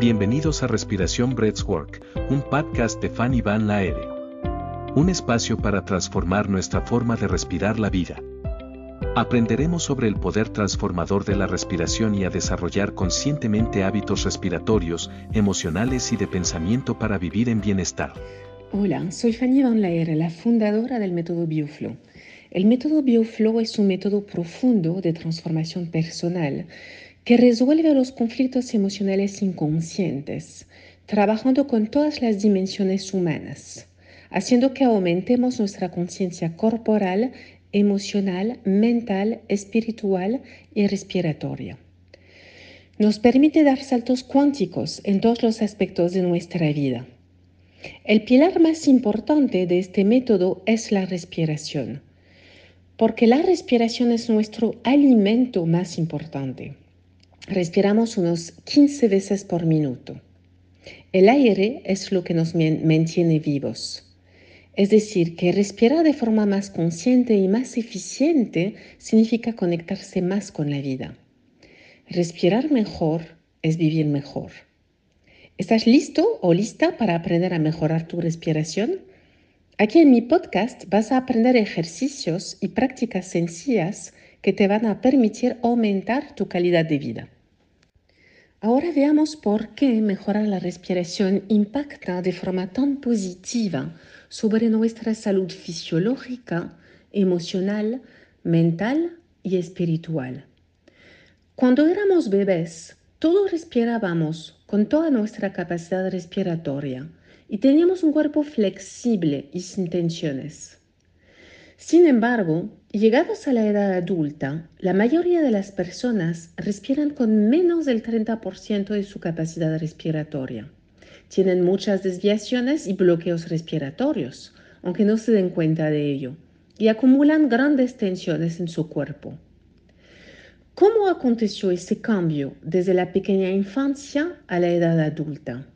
Bienvenidos a Respiración Breathwork, un podcast de Fanny Van Laere. Un espacio para transformar nuestra forma de respirar la vida. Aprenderemos sobre el poder transformador de la respiración y a desarrollar conscientemente hábitos respiratorios, emocionales y de pensamiento para vivir en bienestar. Hola, soy Fanny Van Laere, la fundadora del método BioFlow. El método BioFlow es un método profundo de transformación personal que resuelve los conflictos emocionales inconscientes, trabajando con todas las dimensiones humanas, haciendo que aumentemos nuestra conciencia corporal, emocional, mental, espiritual y respiratoria. Nos permite dar saltos cuánticos en todos los aspectos de nuestra vida. El pilar más importante de este método es la respiración porque la respiración es nuestro alimento más importante. Respiramos unos 15 veces por minuto. El aire es lo que nos mantiene vivos. Es decir, que respirar de forma más consciente y más eficiente significa conectarse más con la vida. Respirar mejor es vivir mejor. ¿Estás listo o lista para aprender a mejorar tu respiración? Aquí en mi podcast vas a aprender ejercicios y prácticas sencillas que te van a permitir aumentar tu calidad de vida. Ahora veamos por qué mejorar la respiración impacta de forma tan positiva sobre nuestra salud fisiológica, emocional, mental y espiritual. Cuando éramos bebés, todos respirábamos con toda nuestra capacidad respiratoria y teníamos un cuerpo flexible y sin tensiones. Sin embargo, llegados a la edad adulta, la mayoría de las personas respiran con menos del 30% de su capacidad respiratoria. Tienen muchas desviaciones y bloqueos respiratorios, aunque no se den cuenta de ello, y acumulan grandes tensiones en su cuerpo. ¿Cómo aconteció ese cambio desde la pequeña infancia a la edad adulta?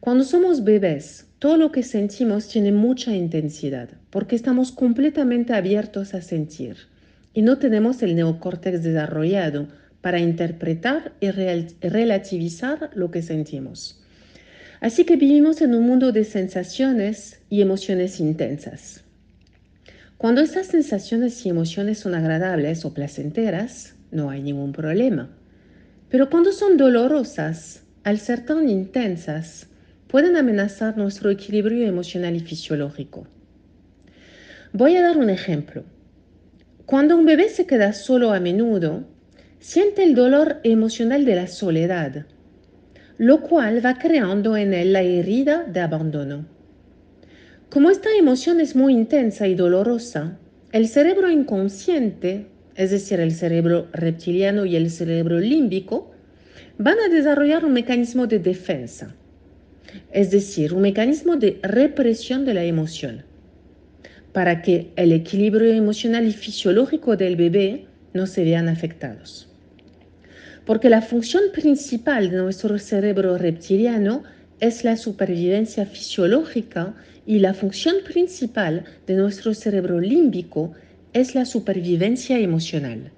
Cuando somos bebés, todo lo que sentimos tiene mucha intensidad, porque estamos completamente abiertos a sentir y no tenemos el neocórtex desarrollado para interpretar y relativizar lo que sentimos. Así que vivimos en un mundo de sensaciones y emociones intensas. Cuando estas sensaciones y emociones son agradables o placenteras, no hay ningún problema. Pero cuando son dolorosas, al ser tan intensas, pueden amenazar nuestro equilibrio emocional y fisiológico. Voy a dar un ejemplo. Cuando un bebé se queda solo a menudo, siente el dolor emocional de la soledad, lo cual va creando en él la herida de abandono. Como esta emoción es muy intensa y dolorosa, el cerebro inconsciente, es decir, el cerebro reptiliano y el cerebro límbico, van a desarrollar un mecanismo de defensa es decir, un mecanismo de represión de la emoción, para que el equilibrio emocional y fisiológico del bebé no se vean afectados. Porque la función principal de nuestro cerebro reptiliano es la supervivencia fisiológica y la función principal de nuestro cerebro límbico es la supervivencia emocional.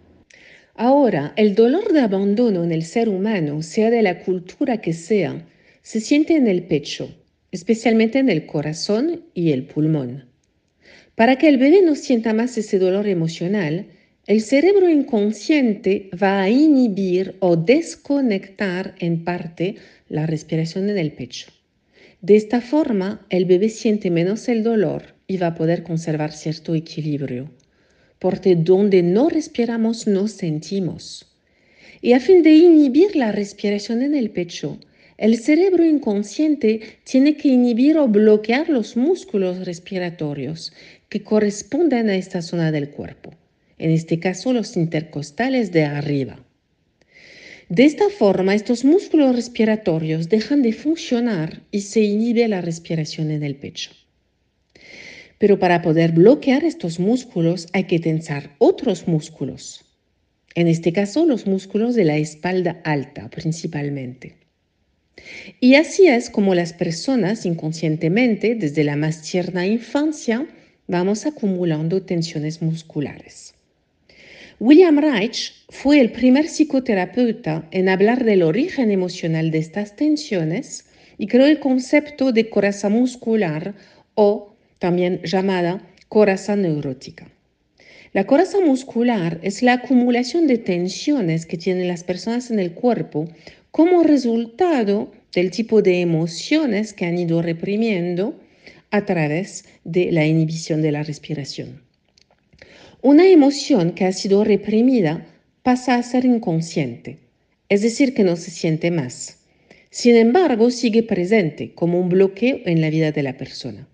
Ahora, el dolor de abandono en el ser humano, sea de la cultura que sea, se siente en el pecho, especialmente en el corazón y el pulmón. Para que el bebé no sienta más ese dolor emocional, el cerebro inconsciente va a inhibir o desconectar en parte la respiración en el pecho. De esta forma, el bebé siente menos el dolor y va a poder conservar cierto equilibrio, porque donde no respiramos no sentimos. Y a fin de inhibir la respiración en el pecho, el cerebro inconsciente tiene que inhibir o bloquear los músculos respiratorios que corresponden a esta zona del cuerpo, en este caso los intercostales de arriba. De esta forma, estos músculos respiratorios dejan de funcionar y se inhibe la respiración en el pecho. Pero para poder bloquear estos músculos hay que tensar otros músculos, en este caso los músculos de la espalda alta principalmente. Y así es como las personas inconscientemente, desde la más tierna infancia, vamos acumulando tensiones musculares. William Reich fue el primer psicoterapeuta en hablar del origen emocional de estas tensiones y creó el concepto de coraza muscular o también llamada coraza neurótica. La coraza muscular es la acumulación de tensiones que tienen las personas en el cuerpo como resultado del tipo de emociones que han ido reprimiendo a través de la inhibición de la respiración. Una emoción que ha sido reprimida pasa a ser inconsciente, es decir, que no se siente más. Sin embargo, sigue presente como un bloqueo en la vida de la persona.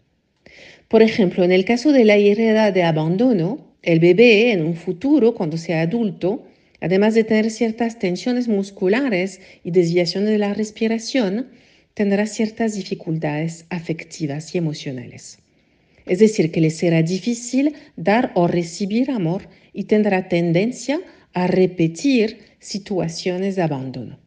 Por ejemplo, en el caso de la herida de abandono, el bebé en un futuro, cuando sea adulto, además de tener ciertas tensiones musculares y desviaciones de la respiración, tendrá ciertas dificultades afectivas y emocionales. Es decir, que le será difícil dar o recibir amor y tendrá tendencia a repetir situaciones de abandono.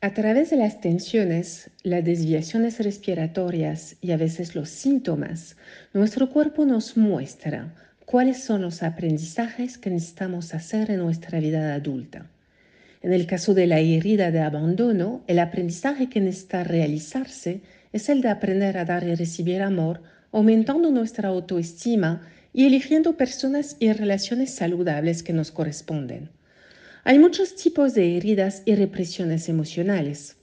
A través de las tensiones, las desviaciones respiratorias y a veces los síntomas, nuestro cuerpo nos muestra cuáles son los aprendizajes que necesitamos hacer en nuestra vida adulta. En el caso de la herida de abandono, el aprendizaje que necesita realizarse es el de aprender a dar y recibir amor, aumentando nuestra autoestima y eligiendo personas y relaciones saludables que nos corresponden. Hay muchos tipos de heridas y represiones emocionales,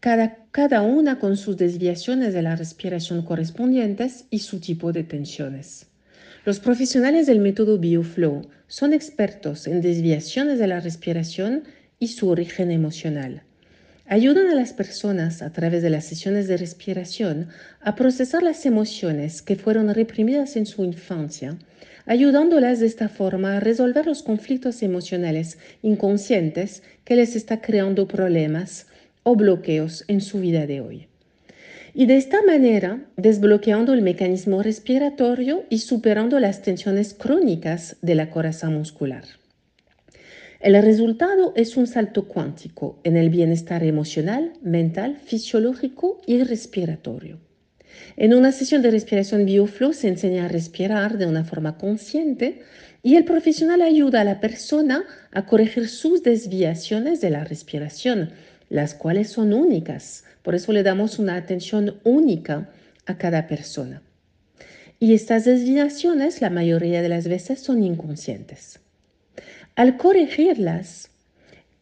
cada, cada una con sus desviaciones de la respiración correspondientes y su tipo de tensiones. Los profesionales del método BioFlow son expertos en desviaciones de la respiración y su origen emocional. Ayudan a las personas a través de las sesiones de respiración a procesar las emociones que fueron reprimidas en su infancia, ayudándolas de esta forma a resolver los conflictos emocionales inconscientes que les está creando problemas o bloqueos en su vida de hoy y de esta manera desbloqueando el mecanismo respiratorio y superando las tensiones crónicas de la coraza muscular. El resultado es un salto cuántico en el bienestar emocional, mental, fisiológico y respiratorio. En una sesión de respiración bioflow se enseña a respirar de una forma consciente y el profesional ayuda a la persona a corregir sus desviaciones de la respiración, las cuales son únicas por eso le damos una atención única a cada persona. Y estas desviaciones la mayoría de las veces son inconscientes. Al corregirlas,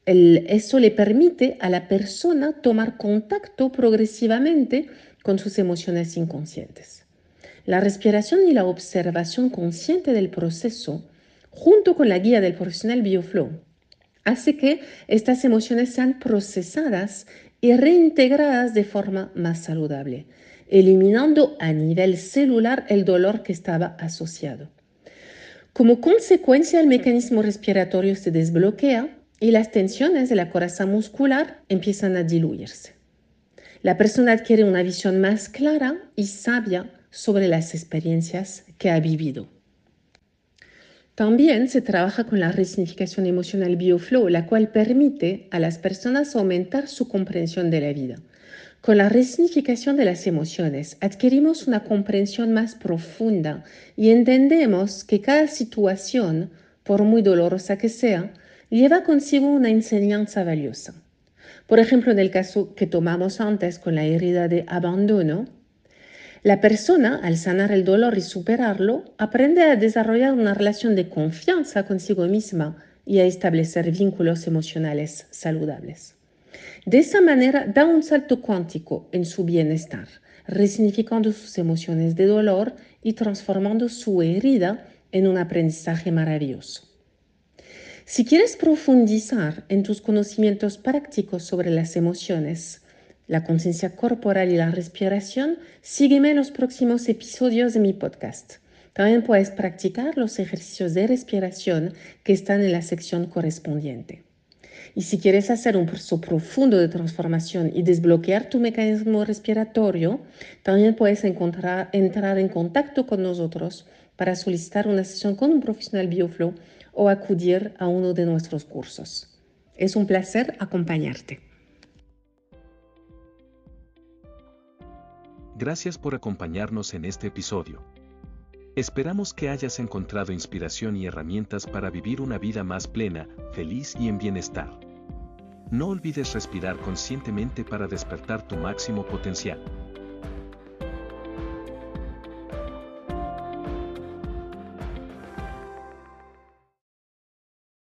eso le permite a la persona tomar contacto progresivamente con sus emociones inconscientes. La respiración y la observación consciente del proceso, junto con la guía del profesional BioFlow, hace que estas emociones sean procesadas y reintegradas de forma más saludable, eliminando a nivel celular el dolor que estaba asociado. Como consecuencia, el mecanismo respiratorio se desbloquea y las tensiones de la coraza muscular empiezan a diluirse. La persona adquiere una visión más clara y sabia sobre las experiencias que ha vivido. También se trabaja con la resignificación emocional BioFlow, la cual permite a las personas aumentar su comprensión de la vida. Con la resignificación de las emociones adquirimos una comprensión más profunda y entendemos que cada situación, por muy dolorosa que sea, lleva consigo una enseñanza valiosa. Por ejemplo, en el caso que tomamos antes con la herida de abandono, la persona, al sanar el dolor y superarlo, aprende a desarrollar una relación de confianza consigo misma y a establecer vínculos emocionales saludables. De esa manera da un salto cuántico en su bienestar, resignificando sus emociones de dolor y transformando su herida en un aprendizaje maravilloso. Si quieres profundizar en tus conocimientos prácticos sobre las emociones, la conciencia corporal y la respiración, sígueme en los próximos episodios de mi podcast. También puedes practicar los ejercicios de respiración que están en la sección correspondiente. Y si quieres hacer un proceso profundo de transformación y desbloquear tu mecanismo respiratorio, también puedes entrar en contacto con nosotros para solicitar una sesión con un profesional BioFlow o acudir a uno de nuestros cursos. Es un placer acompañarte. Gracias por acompañarnos en este episodio. Esperamos que hayas encontrado inspiración y herramientas para vivir una vida más plena, feliz y en bienestar. No olvides respirar conscientemente para despertar tu máximo potencial.